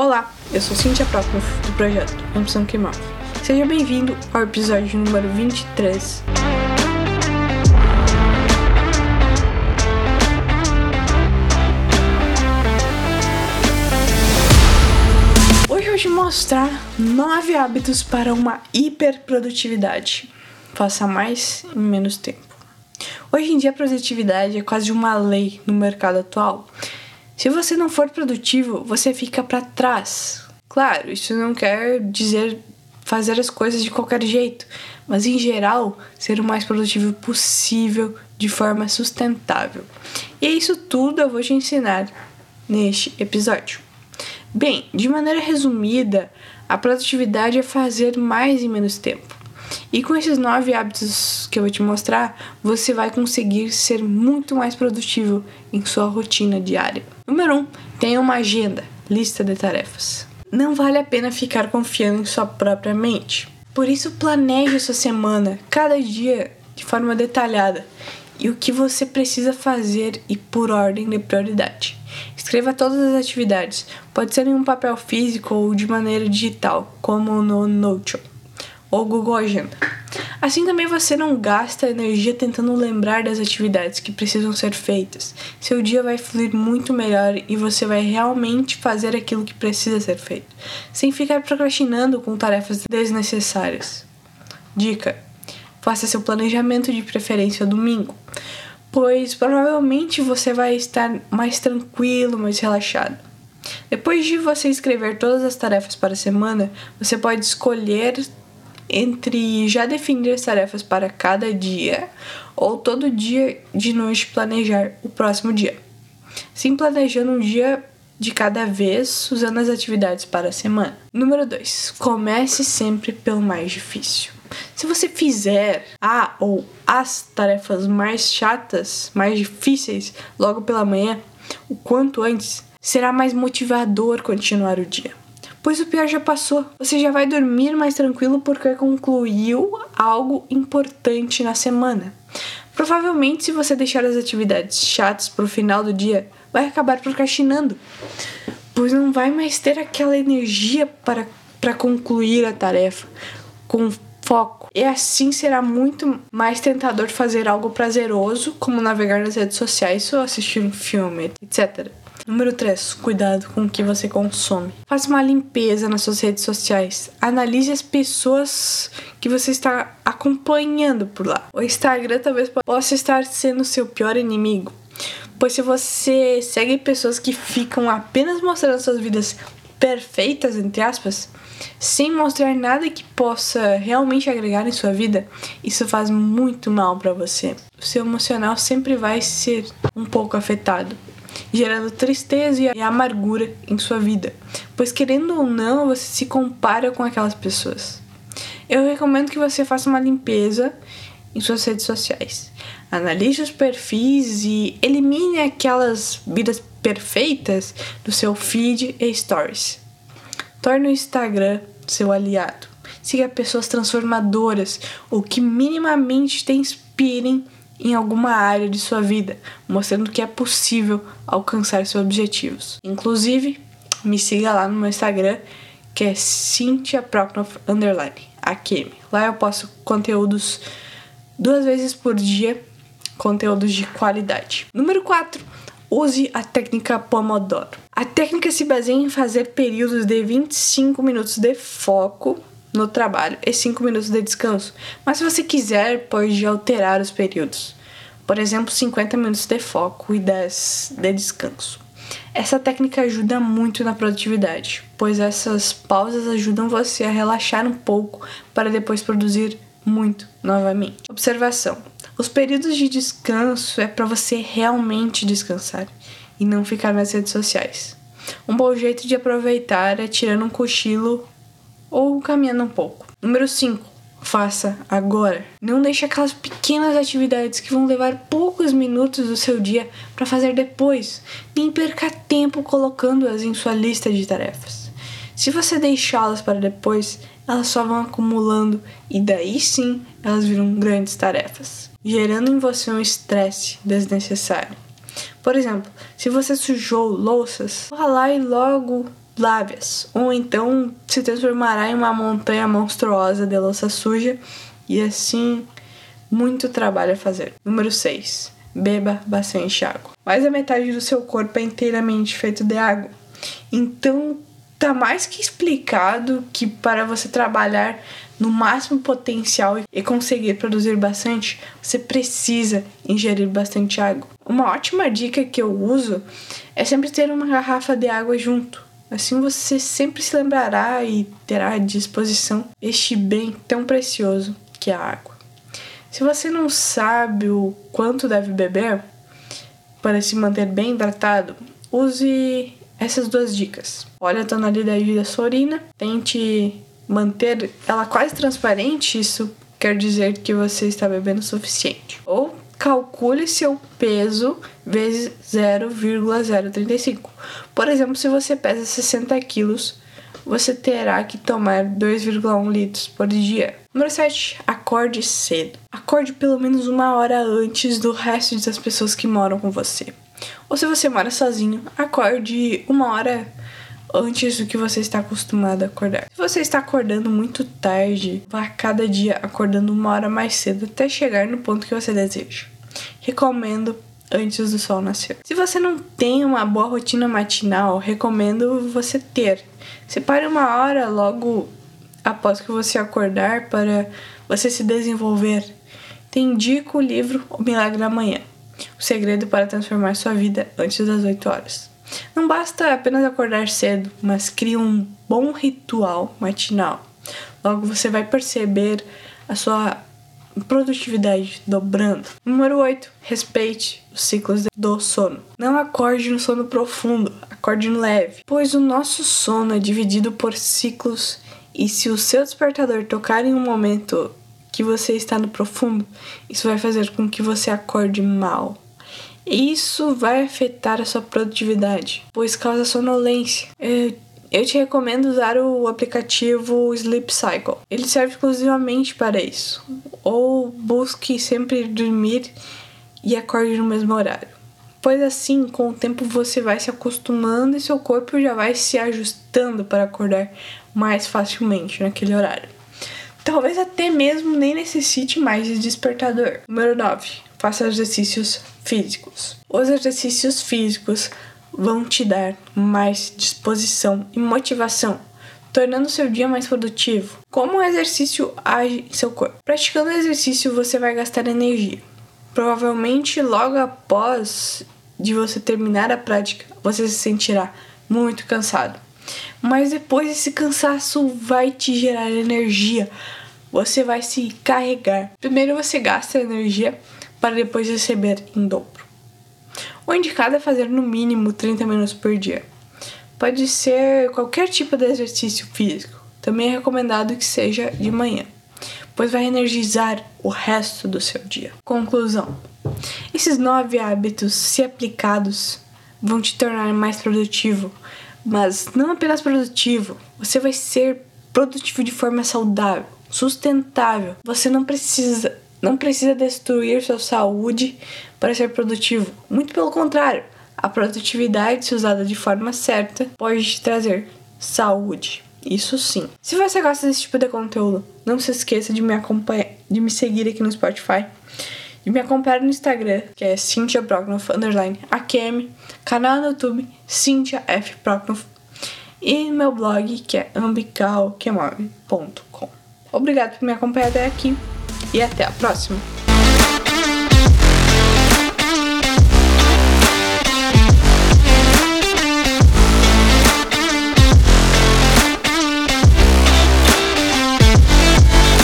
Olá, eu sou Cintia Próximo do projeto Opção que Move. Seja bem-vindo ao episódio número 23. Hoje eu vou te mostrar 9 hábitos para uma hiperprodutividade. Faça mais em menos tempo. Hoje em dia a produtividade é quase uma lei no mercado atual. Se você não for produtivo, você fica para trás. Claro, isso não quer dizer fazer as coisas de qualquer jeito, mas em geral, ser o mais produtivo possível de forma sustentável. E é isso tudo eu vou te ensinar neste episódio. Bem, de maneira resumida, a produtividade é fazer mais em menos tempo. E com esses nove hábitos que eu vou te mostrar, você vai conseguir ser muito mais produtivo em sua rotina diária. Número 1. Um, tenha uma agenda, lista de tarefas. Não vale a pena ficar confiando em sua própria mente. Por isso, planeje sua semana, cada dia, de forma detalhada e o que você precisa fazer e por ordem de prioridade. Escreva todas as atividades, pode ser em um papel físico ou de maneira digital, como no Notion ou Google Agenda. Assim também você não gasta energia tentando lembrar das atividades que precisam ser feitas. Seu dia vai fluir muito melhor e você vai realmente fazer aquilo que precisa ser feito, sem ficar procrastinando com tarefas desnecessárias. Dica: faça seu planejamento de preferência domingo, pois provavelmente você vai estar mais tranquilo, mais relaxado. Depois de você escrever todas as tarefas para a semana, você pode escolher entre já definir as tarefas para cada dia ou todo dia de noite planejar o próximo dia. Sim, planejando um dia de cada vez, usando as atividades para a semana. Número 2. Comece sempre pelo mais difícil. Se você fizer a ou as tarefas mais chatas, mais difíceis logo pela manhã, o quanto antes, será mais motivador continuar o dia pois o pior já passou. Você já vai dormir mais tranquilo porque concluiu algo importante na semana. Provavelmente, se você deixar as atividades chatas para o final do dia, vai acabar procrastinando, pois não vai mais ter aquela energia para, para concluir a tarefa com foco. E assim será muito mais tentador fazer algo prazeroso, como navegar nas redes sociais ou assistir um filme, etc. Número 3. Cuidado com o que você consome. Faça uma limpeza nas suas redes sociais. Analise as pessoas que você está acompanhando por lá. O Instagram talvez possa estar sendo seu pior inimigo. Pois se você segue pessoas que ficam apenas mostrando suas vidas perfeitas, entre aspas, sem mostrar nada que possa realmente agregar em sua vida, isso faz muito mal para você. O seu emocional sempre vai ser um pouco afetado gerando tristeza e amargura em sua vida, pois querendo ou não, você se compara com aquelas pessoas. Eu recomendo que você faça uma limpeza em suas redes sociais. Analise os perfis e elimine aquelas vidas perfeitas do seu feed e stories. Torne o Instagram seu aliado. Siga pessoas transformadoras ou que minimamente te inspirem em alguma área de sua vida, mostrando que é possível alcançar seus objetivos. Inclusive, me siga lá no meu Instagram, que é Cynthia. Lá eu posto conteúdos duas vezes por dia, conteúdos de qualidade. Número 4. Use a técnica Pomodoro. A técnica se baseia em fazer períodos de 25 minutos de foco no trabalho e 5 minutos de descanso. Mas se você quiser, pode alterar os períodos. Por exemplo, 50 minutos de foco e 10 de descanso. Essa técnica ajuda muito na produtividade, pois essas pausas ajudam você a relaxar um pouco para depois produzir muito novamente. Observação: os períodos de descanso é para você realmente descansar e não ficar nas redes sociais. Um bom jeito de aproveitar é tirando um cochilo ou caminhando um pouco. Número 5. Faça agora. Não deixe aquelas pequenas atividades que vão levar poucos minutos do seu dia para fazer depois. Nem perca tempo colocando-as em sua lista de tarefas. Se você deixá-las para depois, elas só vão acumulando e daí sim elas viram grandes tarefas, gerando em você um estresse desnecessário. Por exemplo, se você sujou louças, vá lá e logo lábias, ou então se transformará em uma montanha monstruosa de louça suja e assim muito trabalho a fazer. Número 6. Beba bastante água. Mais da metade do seu corpo é inteiramente feito de água. Então, tá mais que explicado que para você trabalhar no máximo potencial e conseguir produzir bastante, você precisa ingerir bastante água. Uma ótima dica que eu uso é sempre ter uma garrafa de água junto. Assim você sempre se lembrará e terá à disposição este bem tão precioso que é a água. Se você não sabe o quanto deve beber para se manter bem hidratado, use essas duas dicas. Olha a tonalidade da sua urina, tente manter ela quase transparente, isso quer dizer que você está bebendo o suficiente. Ou calcule seu peso vezes 0,035. Por exemplo, se você pesa 60 quilos, você terá que tomar 2,1 litros por dia. Número 7. Acorde cedo. Acorde pelo menos uma hora antes do resto das pessoas que moram com você. Ou se você mora sozinho, acorde uma hora antes do que você está acostumado a acordar. Se você está acordando muito tarde, vá cada dia acordando uma hora mais cedo até chegar no ponto que você deseja. Recomendo antes do sol nascer. Se você não tem uma boa rotina matinal, recomendo você ter. Separe uma hora logo após que você acordar para você se desenvolver. Te indico o livro O Milagre da Manhã. O segredo para transformar sua vida antes das 8 horas. Não basta apenas acordar cedo, mas crie um bom ritual matinal. Logo você vai perceber a sua produtividade dobrando. Número 8. Respeite os ciclos do sono. Não acorde no sono profundo, acorde no leve, pois o nosso sono é dividido por ciclos e se o seu despertador tocar em um momento que você está no profundo, isso vai fazer com que você acorde mal. Isso vai afetar a sua produtividade, pois causa sonolência. Eu eu te recomendo usar o aplicativo Sleep Cycle. Ele serve exclusivamente para isso. Ou busque sempre dormir e acorde no mesmo horário. Pois assim, com o tempo você vai se acostumando e seu corpo já vai se ajustando para acordar mais facilmente naquele horário. Talvez até mesmo nem necessite mais de despertador. Número 9. Faça exercícios físicos. Os exercícios físicos vão te dar mais disposição e motivação, tornando seu dia mais produtivo. Como o exercício age em seu corpo? Praticando exercício, você vai gastar energia. Provavelmente logo após de você terminar a prática, você se sentirá muito cansado. Mas depois esse cansaço vai te gerar energia. Você vai se carregar. Primeiro você gasta energia para depois receber em dobro. O indicado é fazer no mínimo 30 minutos por dia. Pode ser qualquer tipo de exercício físico. Também é recomendado que seja de manhã, pois vai energizar o resto do seu dia. Conclusão: esses nove hábitos, se aplicados, vão te tornar mais produtivo, mas não apenas produtivo, você vai ser produtivo de forma saudável, sustentável. Você não precisa não precisa destruir sua saúde para ser produtivo. Muito pelo contrário, a produtividade, se usada de forma certa, pode te trazer saúde. Isso sim. Se você gosta desse tipo de conteúdo, não se esqueça de me acompanhar, de me seguir aqui no Spotify, de me acompanhar no Instagram, que é Cynthia Proknoff, underline AQM, canal no YouTube, Cynthia F. Proknoff, e meu blog, que é ambicalquemove.com. Obrigado por me acompanhar até aqui e até a próxima!